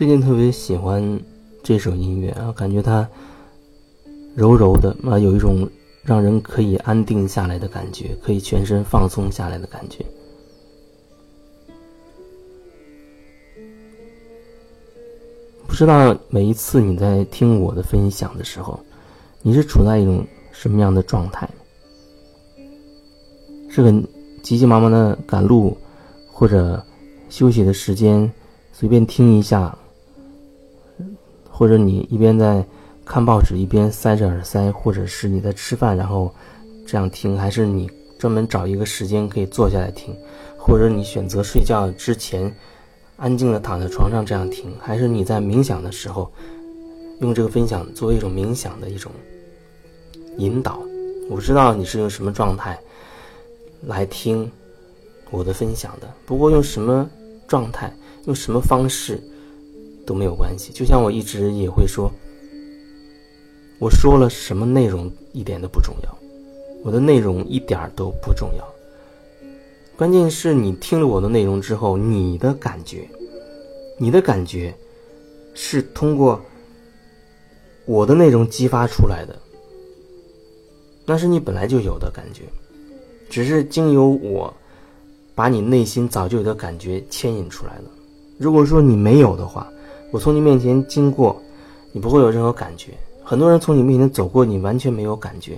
最近特别喜欢这首音乐啊，感觉它柔柔的啊，有一种让人可以安定下来的感觉，可以全身放松下来的感觉。不知道每一次你在听我的分享的时候，你是处在一种什么样的状态？是很急急忙忙的赶路，或者休息的时间随便听一下。或者你一边在看报纸，一边塞着耳塞，或者是你在吃饭，然后这样听，还是你专门找一个时间可以坐下来听，或者你选择睡觉之前安静的躺在床上这样听，还是你在冥想的时候用这个分享作为一种冥想的一种引导？我知道你是用什么状态来听我的分享的，不过用什么状态，用什么方式。都没有关系，就像我一直也会说，我说了什么内容一点都不重要，我的内容一点都不重要，关键是你听了我的内容之后，你的感觉，你的感觉，是通过我的内容激发出来的，那是你本来就有的感觉，只是经由我，把你内心早就有的感觉牵引出来了。如果说你没有的话，我从你面前经过，你不会有任何感觉。很多人从你面前走过，你完全没有感觉。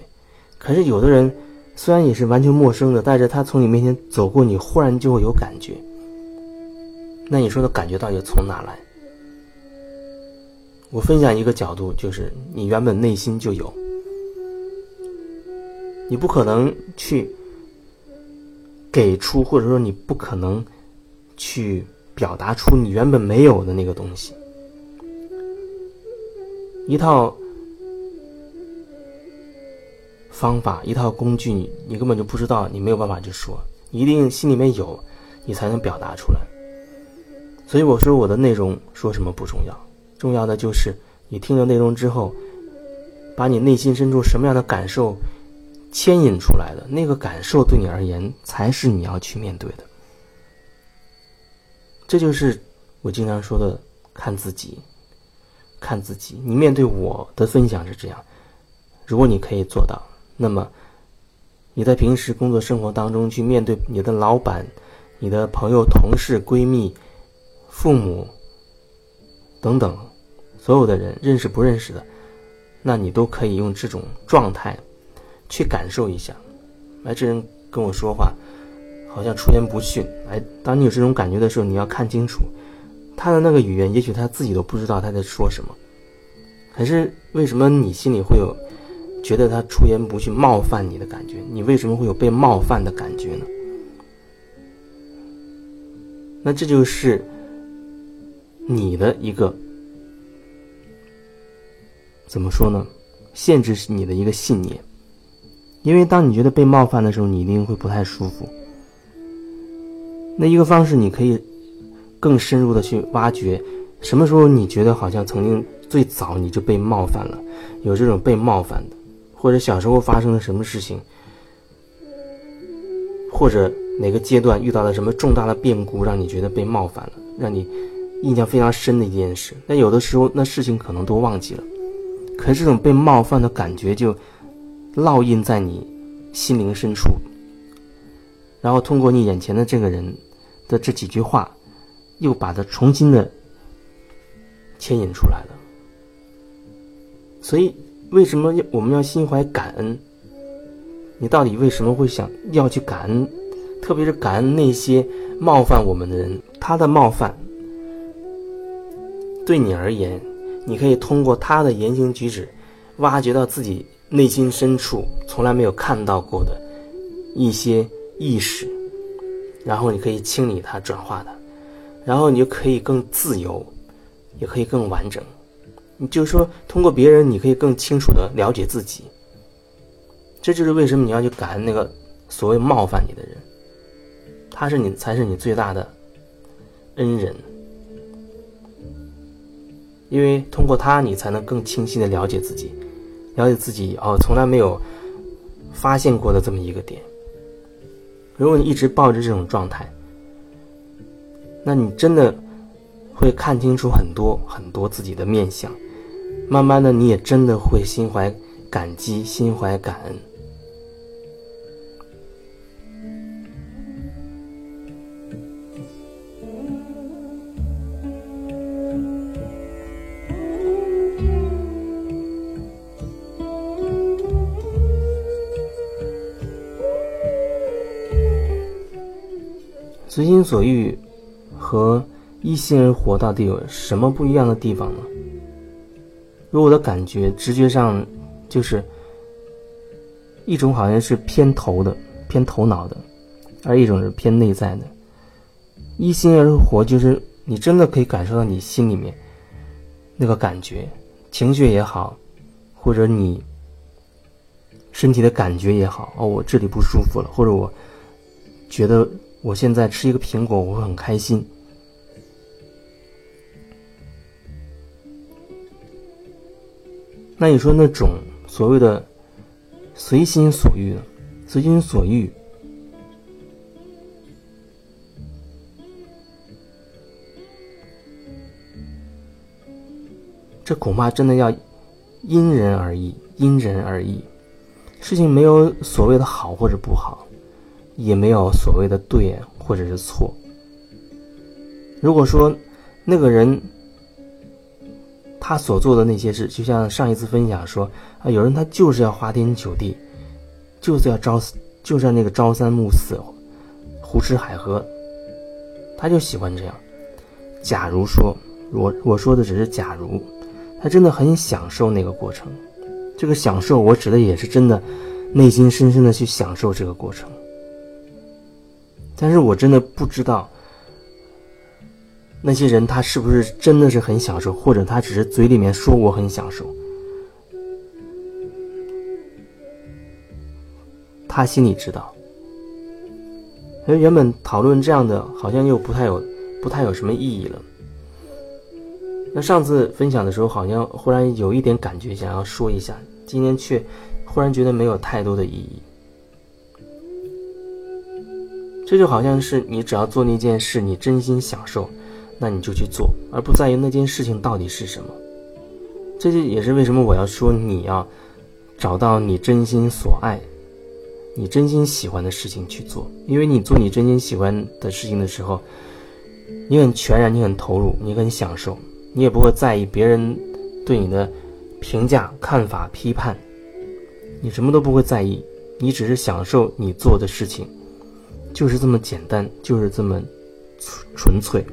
可是有的人，虽然也是完全陌生的，但是他从你面前走过，你忽然就会有感觉。那你说的感觉到底从哪来？我分享一个角度，就是你原本内心就有，你不可能去给出，或者说你不可能去表达出你原本没有的那个东西。一套方法，一套工具，你你根本就不知道，你没有办法去说，一定心里面有，你才能表达出来。所以我说我的内容说什么不重要，重要的就是你听了内容之后，把你内心深处什么样的感受牵引出来的那个感受，对你而言才是你要去面对的。这就是我经常说的，看自己。看自己，你面对我的分享是这样。如果你可以做到，那么你在平时工作生活当中去面对你的老板、你的朋友、同事、闺蜜、父母等等所有的人，认识不认识的，那你都可以用这种状态去感受一下。哎，这人跟我说话好像出言不逊。哎，当你有这种感觉的时候，你要看清楚。他的那个语言，也许他自己都不知道他在说什么。可是为什么你心里会有觉得他出言不逊、冒犯你的感觉？你为什么会有被冒犯的感觉呢？那这就是你的一个怎么说呢？限制你的一个信念。因为当你觉得被冒犯的时候，你一定会不太舒服。那一个方式，你可以。更深入的去挖掘，什么时候你觉得好像曾经最早你就被冒犯了，有这种被冒犯的，或者小时候发生了什么事情，或者哪个阶段遇到了什么重大的变故，让你觉得被冒犯了，让你印象非常深的一件事。那有的时候那事情可能都忘记了，可是这种被冒犯的感觉就烙印在你心灵深处，然后通过你眼前的这个人的这几句话。又把它重新的牵引出来了，所以为什么要我们要心怀感恩？你到底为什么会想要去感恩？特别是感恩那些冒犯我们的人，他的冒犯对你而言，你可以通过他的言行举止，挖掘到自己内心深处从来没有看到过的一些意识，然后你可以清理它，转化它。然后你就可以更自由，也可以更完整。你就是说，通过别人，你可以更清楚的了解自己。这就是为什么你要去感恩那个所谓冒犯你的人，他是你才是你最大的恩人，因为通过他，你才能更清晰的了解自己，了解自己哦，从来没有发现过的这么一个点。如果你一直抱着这种状态，那你真的会看清楚很多很多自己的面相，慢慢的你也真的会心怀感激，心怀感恩。随心所欲和一心而活到底有什么不一样的地方呢？如果我的感觉直觉上就是一种好像是偏头的、偏头脑的，而一种是偏内在的。一心而活就是你真的可以感受到你心里面那个感觉、情绪也好，或者你身体的感觉也好，哦，我这里不舒服了，或者我觉得。我现在吃一个苹果，我会很开心。那你说那种所谓的随心所欲呢？随心所欲，这恐怕真的要因人而异，因人而异。事情没有所谓的好或者不好。也没有所谓的对或者是错。如果说那个人他所做的那些事，就像上一次分享说啊，有人他就是要花天酒地，就是要朝，就是要那个朝三暮四，胡吃海喝，他就喜欢这样。假如说我我说的只是假如，他真的很享受那个过程，这个享受我指的也是真的，内心深深的去享受这个过程。但是我真的不知道，那些人他是不是真的是很享受，或者他只是嘴里面说我很享受，他心里知道。因为原本讨论这样的，好像又不太有，不太有什么意义了。那上次分享的时候，好像忽然有一点感觉，想要说一下，今天却忽然觉得没有太多的意义。这就好像是你只要做那件事，你真心享受，那你就去做，而不在于那件事情到底是什么。这就也是为什么我要说你要找到你真心所爱、你真心喜欢的事情去做，因为你做你真心喜欢的事情的时候，你很全然，你很投入，你很享受，你也不会在意别人对你的评价、看法、批判，你什么都不会在意，你只是享受你做的事情。就是这么简单，就是这么纯粹。